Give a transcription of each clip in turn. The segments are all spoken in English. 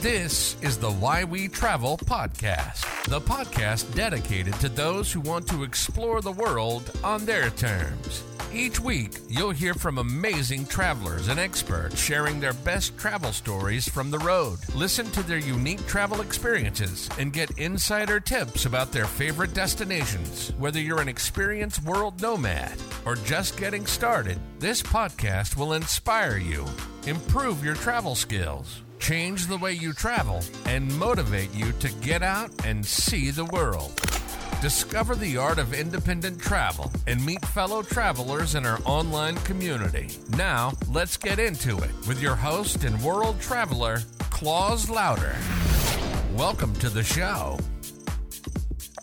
This is the Why We Travel podcast, the podcast dedicated to those who want to explore the world on their terms. Each week, you'll hear from amazing travelers and experts sharing their best travel stories from the road. Listen to their unique travel experiences and get insider tips about their favorite destinations. Whether you're an experienced world nomad or just getting started, this podcast will inspire you, improve your travel skills change the way you travel, and motivate you to get out and see the world. Discover the art of independent travel and meet fellow travelers in our online community. Now, let's get into it with your host and world traveler, Claus Lauter. Welcome to the show.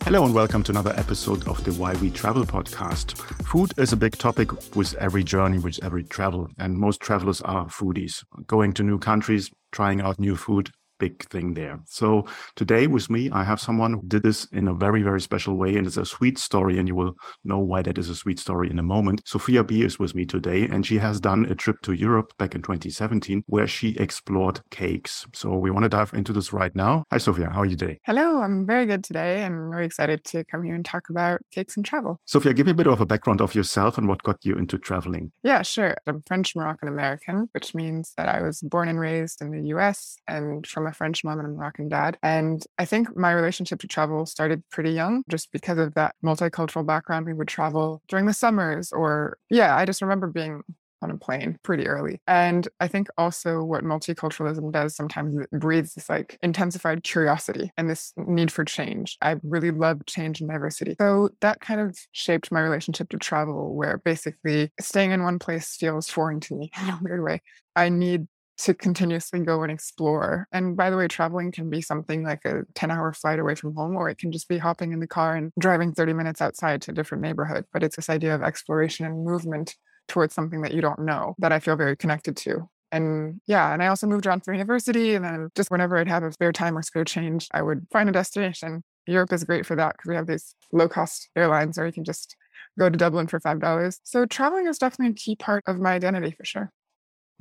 Hello and welcome to another episode of the Why We Travel podcast. Food is a big topic with every journey, with every travel, and most travelers are foodies. Going to new countries, trying out new food big thing there. So today with me, I have someone who did this in a very, very special way. And it's a sweet story. And you will know why that is a sweet story in a moment. Sophia B is with me today. And she has done a trip to Europe back in 2017 where she explored cakes. So we want to dive into this right now. Hi, Sophia. How are you today? Hello. I'm very good today. I'm very excited to come here and talk about cakes and travel. Sophia, give me a bit of a background of yourself and what got you into traveling. Yeah, sure. I'm French Moroccan American, which means that I was born and raised in the US and from a French mom and a Moroccan dad. And I think my relationship to travel started pretty young just because of that multicultural background. We would travel during the summers, or yeah, I just remember being on a plane pretty early. And I think also what multiculturalism does sometimes it breeds this like intensified curiosity and this need for change. I really love change and diversity. So that kind of shaped my relationship to travel, where basically staying in one place feels foreign to me in a weird way. I need to continuously go and explore. And by the way, traveling can be something like a 10 hour flight away from home, or it can just be hopping in the car and driving 30 minutes outside to a different neighborhood. But it's this idea of exploration and movement towards something that you don't know that I feel very connected to. And yeah, and I also moved around for university. And then just whenever I'd have a spare time or spare change, I would find a destination. Europe is great for that because we have these low cost airlines or you can just go to Dublin for $5. So traveling is definitely a key part of my identity for sure.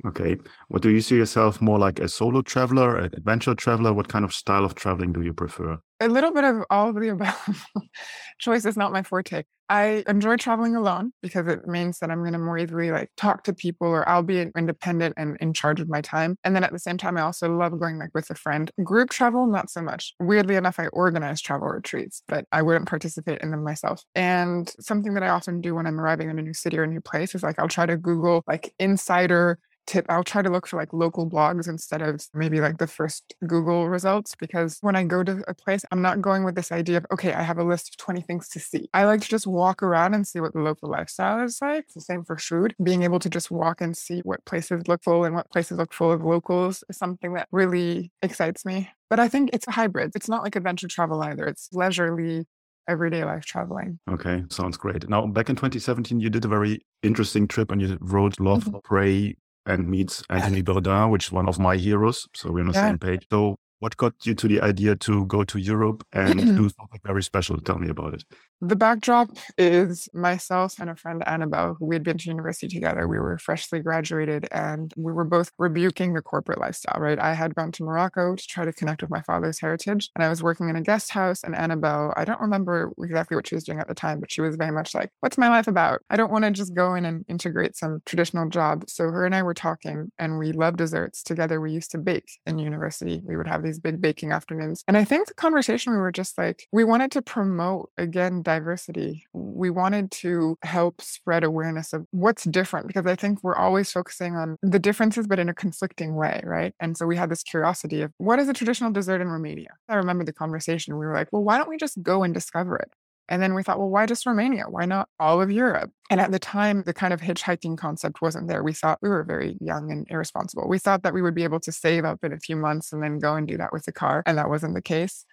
Okay. What do you see yourself more like a solo traveler, an adventure traveler? What kind of style of traveling do you prefer? A little bit of all of the above. Choice is not my forte. I enjoy traveling alone because it means that I'm going to more easily like talk to people or I'll be independent and in charge of my time. And then at the same time, I also love going like with a friend. Group travel, not so much. Weirdly enough, I organize travel retreats, but I wouldn't participate in them myself. And something that I often do when I'm arriving in a new city or a new place is like I'll try to Google like insider tip i'll try to look for like local blogs instead of maybe like the first google results because when i go to a place i'm not going with this idea of okay i have a list of 20 things to see i like to just walk around and see what the local lifestyle is like it's the same for food being able to just walk and see what places look full and what places look full of locals is something that really excites me but i think it's a hybrid it's not like adventure travel either it's leisurely everyday life traveling. Okay, sounds great. Now, back in 2017, you did a very interesting trip and you wrote Love, mm-hmm. Pray, and meets Anthony Bourdain, which is one of my heroes. So we're on the yeah. same page. So what got you to the idea to go to Europe and do something very special? Tell me about it. The backdrop is myself and a friend, Annabelle, who we had been to university together. We were freshly graduated and we were both rebuking the corporate lifestyle, right? I had gone to Morocco to try to connect with my father's heritage and I was working in a guest house. And Annabelle, I don't remember exactly what she was doing at the time, but she was very much like, What's my life about? I don't want to just go in and integrate some traditional job. So her and I were talking and we love desserts. Together, we used to bake in university. We would have these big baking afternoons. And I think the conversation we were just like, we wanted to promote again diversity. We wanted to help spread awareness of what's different because I think we're always focusing on the differences, but in a conflicting way, right? And so we had this curiosity of what is a traditional dessert in Romania? I remember the conversation. We were like, well, why don't we just go and discover it? And then we thought, well, why just Romania? Why not all of Europe? And at the time, the kind of hitchhiking concept wasn't there. We thought we were very young and irresponsible. We thought that we would be able to save up in a few months and then go and do that with the car. And that wasn't the case.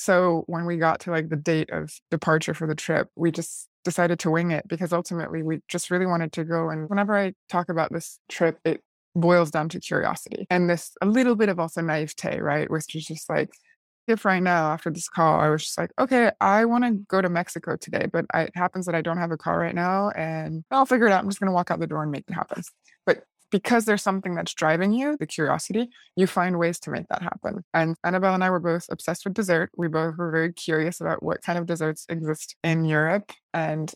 So when we got to like the date of departure for the trip, we just decided to wing it because ultimately we just really wanted to go. And whenever I talk about this trip, it boils down to curiosity and this a little bit of also naivete, right? Which is just like, if right now after this call, I was just like, okay, I want to go to Mexico today, but I, it happens that I don't have a car right now and I'll figure it out. I'm just going to walk out the door and make it happen. Because there's something that's driving you, the curiosity, you find ways to make that happen. And Annabelle and I were both obsessed with dessert. We both were very curious about what kind of desserts exist in Europe and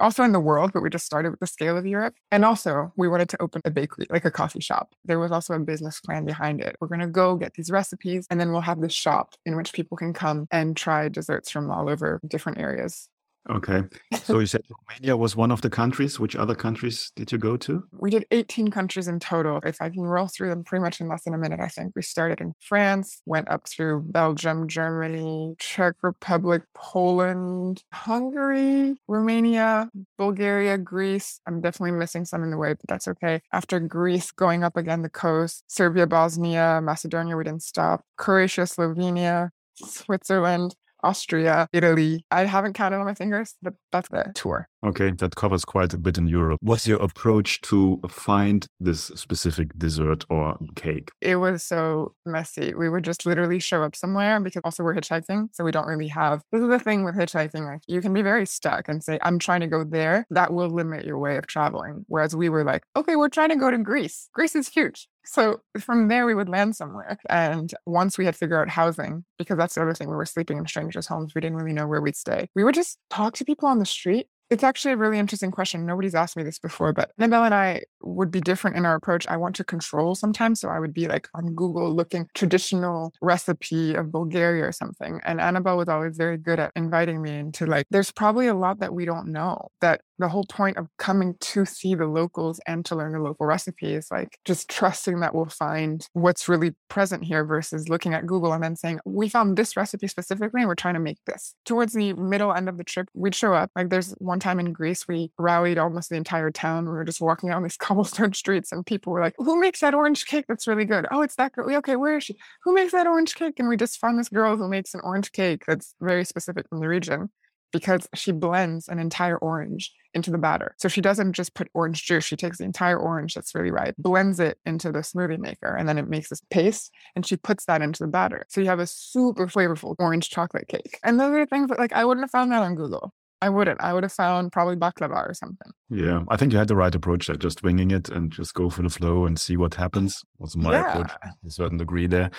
also in the world, but we just started with the scale of Europe. And also, we wanted to open a bakery, like a coffee shop. There was also a business plan behind it. We're going to go get these recipes, and then we'll have this shop in which people can come and try desserts from all over different areas. Okay. So you said Romania was one of the countries. Which other countries did you go to? We did 18 countries in total. If I can roll through them pretty much in less than a minute, I think. We started in France, went up through Belgium, Germany, Czech Republic, Poland, Hungary, Romania, Bulgaria, Greece. I'm definitely missing some in the way, but that's okay. After Greece, going up again the coast, Serbia, Bosnia, Macedonia, we didn't stop, Croatia, Slovenia, Switzerland, Austria, Italy. I haven't counted on my fingers, but that's the tour. Okay, that covers quite a bit in Europe. What's your approach to find this specific dessert or cake? It was so messy. We would just literally show up somewhere because also we're hitchhiking. So we don't really have this is the thing with hitchhiking. Like you can be very stuck and say, I'm trying to go there. That will limit your way of traveling. Whereas we were like, okay, we're trying to go to Greece. Greece is huge. So from there, we would land somewhere. And once we had figured out housing, because that's the other thing, we were sleeping in strangers' homes, we didn't really know where we'd stay. We would just talk to people on the street it's actually a really interesting question. Nobody's asked me this before, but Annabelle and I would be different in our approach. I want to control sometimes. So I would be like on Google looking traditional recipe of Bulgaria or something. And Annabelle was always very good at inviting me into like, there's probably a lot that we don't know that the whole point of coming to see the locals and to learn the local recipes, like just trusting that we'll find what's really present here versus looking at Google and then saying, we found this recipe specifically and we're trying to make this. Towards the middle end of the trip, we'd show up. Like there's one time in Greece, we rallied almost the entire town. We were just walking down these cobblestone streets and people were like, who makes that orange cake that's really good? Oh, it's that girl. Okay, where is she? Who makes that orange cake? And we just found this girl who makes an orange cake that's very specific from the region because she blends an entire orange into the batter. So she doesn't just put orange juice, she takes the entire orange that's really ripe, blends it into the smoothie maker, and then it makes this paste and she puts that into the batter. So you have a super flavorful orange chocolate cake. And those are things that like I wouldn't have found that on Google. I wouldn't. I would have found probably baklava or something. Yeah, I think you had the right approach there, just winging it and just go for the flow and see what happens. Was my yeah. approach to a certain degree there.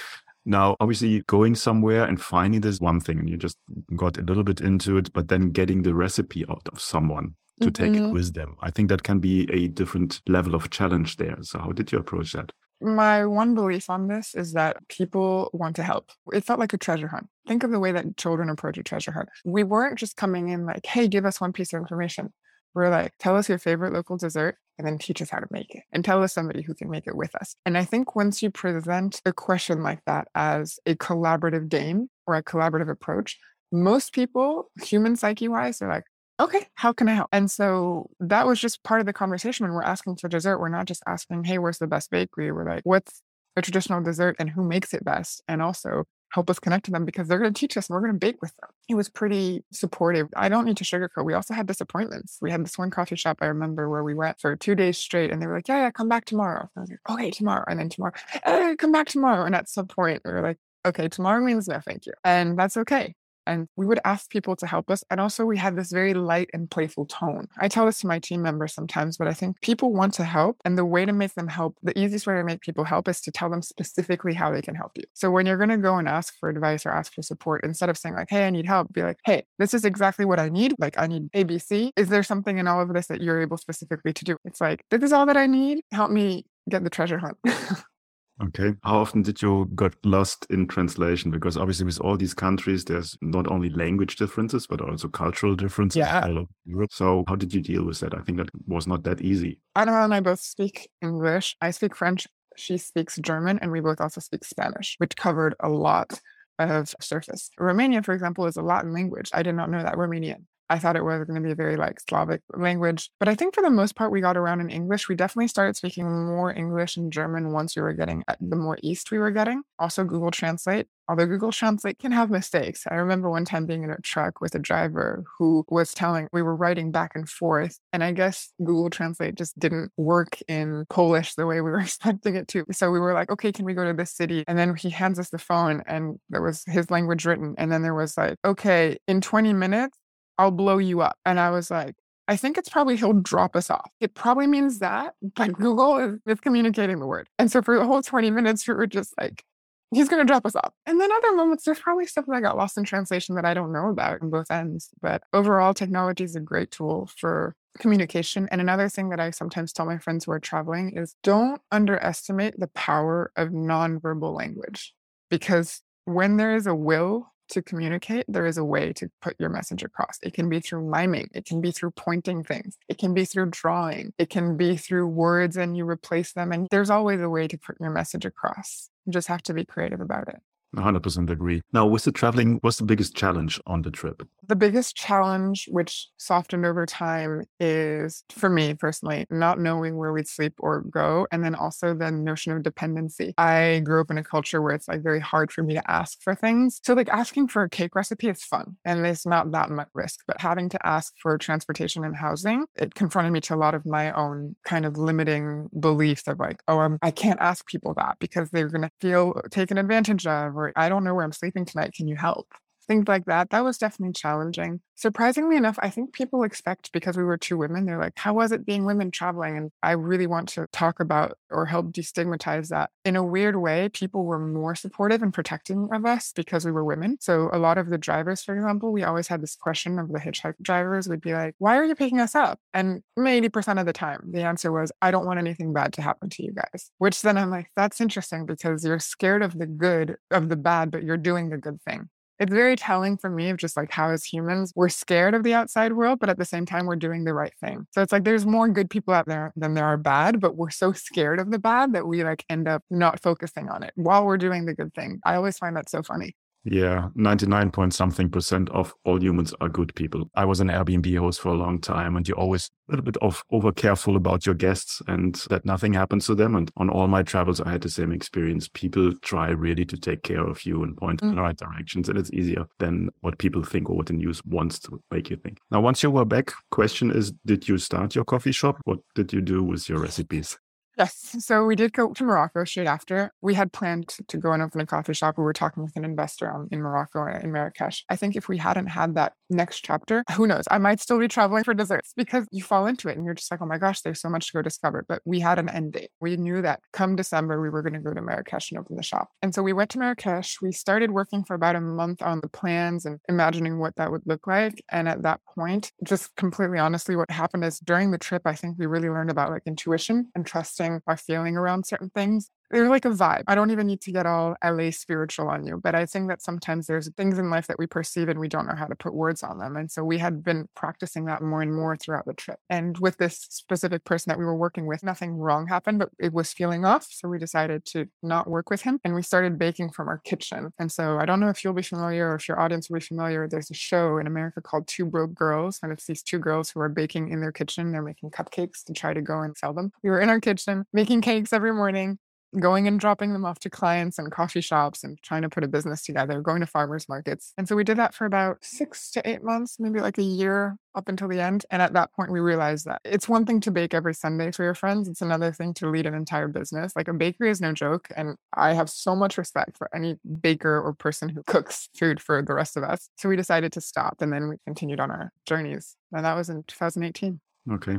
Now, obviously, going somewhere and finding this one thing, and you just got a little bit into it, but then getting the recipe out of someone to mm-hmm. take it mm-hmm. with them. I think that can be a different level of challenge there. So, how did you approach that? My one belief on this is that people want to help. It felt like a treasure hunt. Think of the way that children approach a treasure hunt. We weren't just coming in like, hey, give us one piece of information. We're like, tell us your favorite local dessert and then teach us how to make it and tell us somebody who can make it with us. And I think once you present a question like that as a collaborative game or a collaborative approach, most people, human psyche wise, are like, okay, how can I help? And so that was just part of the conversation when we're asking for dessert. We're not just asking, hey, where's the best bakery? We're like, what's a traditional dessert and who makes it best? And also, help us connect to them because they're going to teach us and we're going to bake with them. It was pretty supportive. I don't need to sugarcoat. We also had disappointments. We had this one coffee shop I remember where we went for two days straight and they were like, yeah, yeah, come back tomorrow. I was like, okay, tomorrow. And then tomorrow, hey, come back tomorrow. And at some point we were like, okay, tomorrow means no, thank you. And that's okay. And we would ask people to help us. And also, we had this very light and playful tone. I tell this to my team members sometimes, but I think people want to help. And the way to make them help, the easiest way to make people help is to tell them specifically how they can help you. So when you're going to go and ask for advice or ask for support, instead of saying, like, hey, I need help, be like, hey, this is exactly what I need. Like, I need ABC. Is there something in all of this that you're able specifically to do? It's like, this is all that I need. Help me get the treasure hunt. Okay. How often did you get lost in translation? Because obviously, with all these countries, there's not only language differences, but also cultural differences yeah. all over Europe. So, how did you deal with that? I think that was not that easy. Anna and I both speak English. I speak French. She speaks German, and we both also speak Spanish, which covered a lot of surface. Romania, for example, is a Latin language. I did not know that Romanian. I thought it was going to be a very like Slavic language. But I think for the most part, we got around in English. We definitely started speaking more English and German once we were getting uh, the more east we were getting. Also, Google Translate. Although Google Translate can have mistakes. I remember one time being in a truck with a driver who was telling we were writing back and forth. And I guess Google Translate just didn't work in Polish the way we were expecting it to. So we were like, okay, can we go to this city? And then he hands us the phone and there was his language written. And then there was like, okay, in 20 minutes, I'll blow you up. And I was like, I think it's probably he'll drop us off. It probably means that, but Google is miscommunicating the word. And so for the whole 20 minutes, we were just like, he's going to drop us off. And then other moments, there's probably stuff that I got lost in translation that I don't know about in both ends. But overall, technology is a great tool for communication. And another thing that I sometimes tell my friends who are traveling is don't underestimate the power of nonverbal language because when there is a will to communicate, there is a way to put your message across. It can be through miming, it can be through pointing things, it can be through drawing, it can be through words and you replace them. And there's always a way to put your message across. You just have to be creative about it. 100% agree. Now, with the traveling, what's the biggest challenge on the trip? The biggest challenge, which softened over time, is for me personally, not knowing where we'd sleep or go. And then also the notion of dependency. I grew up in a culture where it's like very hard for me to ask for things. So, like asking for a cake recipe is fun and it's not that much risk. But having to ask for transportation and housing, it confronted me to a lot of my own kind of limiting beliefs of like, oh, I'm, I can't ask people that because they're going to feel taken advantage of or I don't know where I'm sleeping tonight. Can you help? Things like that. That was definitely challenging. Surprisingly enough, I think people expect because we were two women, they're like, how was it being women traveling? And I really want to talk about or help destigmatize that. In a weird way, people were more supportive and protecting of us because we were women. So a lot of the drivers, for example, we always had this question of the hitchhike drivers would be like, why are you picking us up? And 80% of the time, the answer was, I don't want anything bad to happen to you guys. Which then I'm like, that's interesting because you're scared of the good, of the bad, but you're doing the good thing it's very telling for me of just like how as humans we're scared of the outside world but at the same time we're doing the right thing. So it's like there's more good people out there than there are bad but we're so scared of the bad that we like end up not focusing on it while we're doing the good thing. I always find that so funny yeah, 99 point something percent of all humans are good people. I was an Airbnb host for a long time and you're always a little bit of over careful about your guests and that nothing happens to them. And on all my travels, I had the same experience. People try really to take care of you and point mm. in the right directions. And it's easier than what people think or what the news wants to make you think. Now, once you were back, question is, did you start your coffee shop? What did you do with your recipes? Yes. So we did go to Morocco straight after. We had planned to go and open a coffee shop. We were talking with an investor in Morocco uh, in Marrakesh. I think if we hadn't had that next chapter, who knows? I might still be traveling for desserts because you fall into it and you're just like, oh my gosh, there's so much to go discover. But we had an end date. We knew that come December, we were going to go to Marrakesh and open the shop. And so we went to Marrakesh. We started working for about a month on the plans and imagining what that would look like. And at that point, just completely honestly, what happened is during the trip, I think we really learned about like intuition and trusting our feeling around certain things. They're like a vibe. I don't even need to get all LA spiritual on you, but I think that sometimes there's things in life that we perceive and we don't know how to put words on them. And so we had been practicing that more and more throughout the trip. And with this specific person that we were working with, nothing wrong happened, but it was feeling off. So we decided to not work with him and we started baking from our kitchen. And so I don't know if you'll be familiar or if your audience will be familiar. There's a show in America called Two Broke Girls, and it's these two girls who are baking in their kitchen. They're making cupcakes to try to go and sell them. We were in our kitchen making cakes every morning going and dropping them off to clients and coffee shops and trying to put a business together, going to farmers markets. And so we did that for about six to eight months, maybe like a year up until the end. And at that point, we realized that it's one thing to bake every Sunday for your friends, it's another thing to lead an entire business. Like a bakery is no joke. And I have so much respect for any baker or person who cooks food for the rest of us. So we decided to stop and then we continued on our journeys. And that was in 2018. Okay.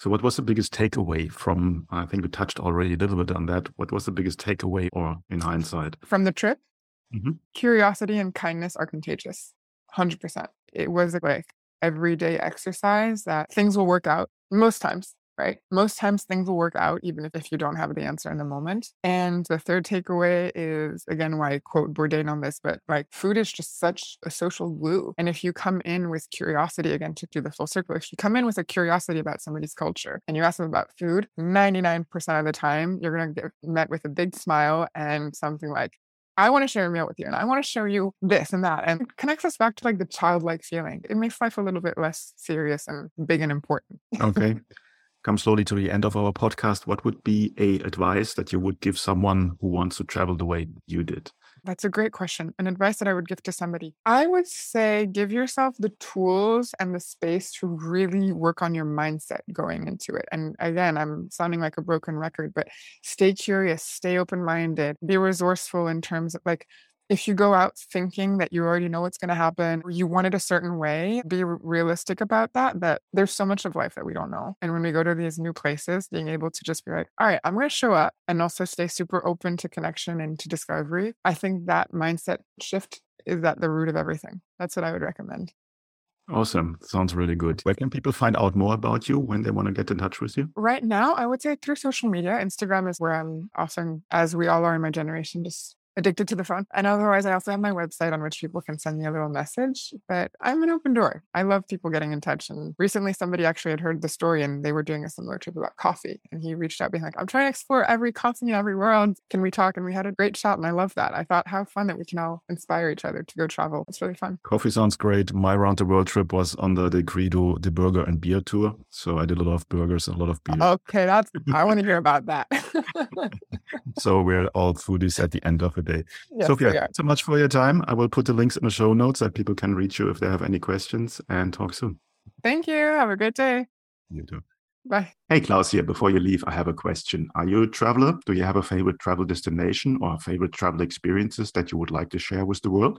So, what was the biggest takeaway from? I think we touched already a little bit on that. What was the biggest takeaway, or in hindsight, from the trip? Mm-hmm. Curiosity and kindness are contagious. Hundred percent. It was like everyday exercise that things will work out most times right? Most times things will work out, even if, if you don't have the answer in the moment. And the third takeaway is again why I quote Bourdain on this, but like food is just such a social glue. And if you come in with curiosity, again, to do the full circle, if you come in with a curiosity about somebody's culture and you ask them about food, 99% of the time you're gonna get met with a big smile and something like, I want to share a meal with you and I want to show you this and that. And it connects us back to like the childlike feeling. It makes life a little bit less serious and big and important. Okay. come slowly to the end of our podcast, what would be a advice that you would give someone who wants to travel the way you did? That's a great question. An advice that I would give to somebody. I would say give yourself the tools and the space to really work on your mindset going into it. And again, I'm sounding like a broken record, but stay curious, stay open minded, be resourceful in terms of like if you go out thinking that you already know what's going to happen, or you want it a certain way, be realistic about that, that there's so much of life that we don't know. And when we go to these new places, being able to just be like, all right, I'm going to show up and also stay super open to connection and to discovery. I think that mindset shift is at the root of everything. That's what I would recommend. Awesome. Sounds really good. Where can people find out more about you when they want to get in touch with you? Right now, I would say through social media. Instagram is where I'm often, as we all are in my generation, just addicted to the phone. And otherwise, I also have my website on which people can send me a little message. But I'm an open door. I love people getting in touch. And recently, somebody actually had heard the story and they were doing a similar trip about coffee. And he reached out, being like, I'm trying to explore every coffee in every world. Can we talk? And we had a great chat. And I love that. I thought, how fun that we can all inspire each other to go travel. It's really fun. Coffee sounds great. My round the world trip was under the Credo, the burger and beer tour. So I did a lot of burgers and a lot of beer. Okay, that's, I want to hear about that. so we're all foodies at the end of the day. Yes, Sophia, so much for your time. I will put the links in the show notes that people can reach you if they have any questions and talk soon. Thank you. Have a great day. You too. Bye. Hey, Claus here. Before you leave, I have a question. Are you a traveler? Do you have a favorite travel destination or favorite travel experiences that you would like to share with the world?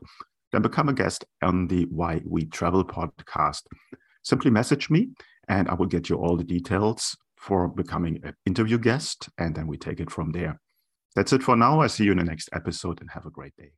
Then become a guest on the Why We Travel podcast. Simply message me and I will get you all the details for becoming an interview guest. And then we take it from there. That's it for now. I see you in the next episode and have a great day.